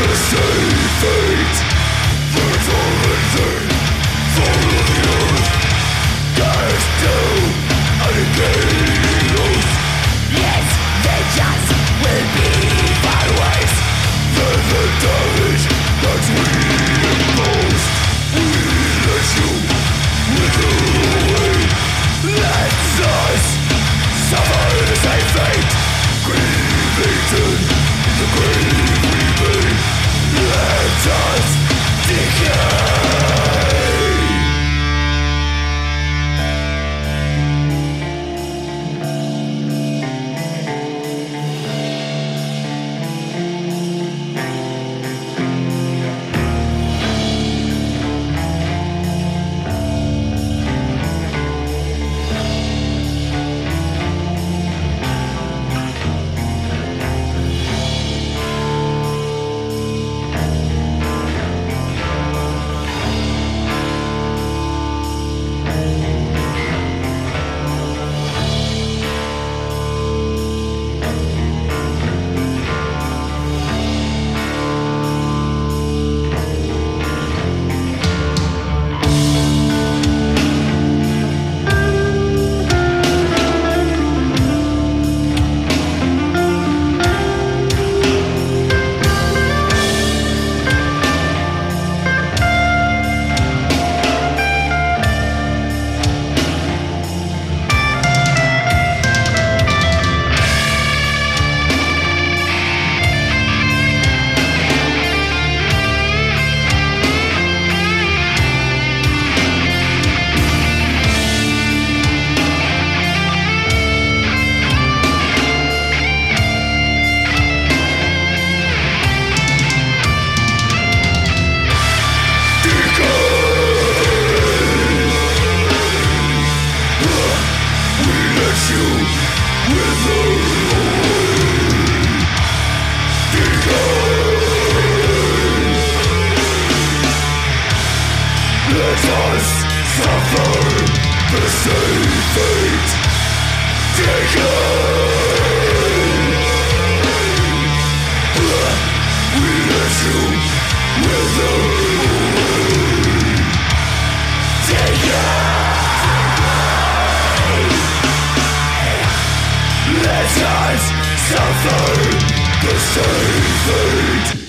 There's only thing for the earth Guys do times suffer the same fate.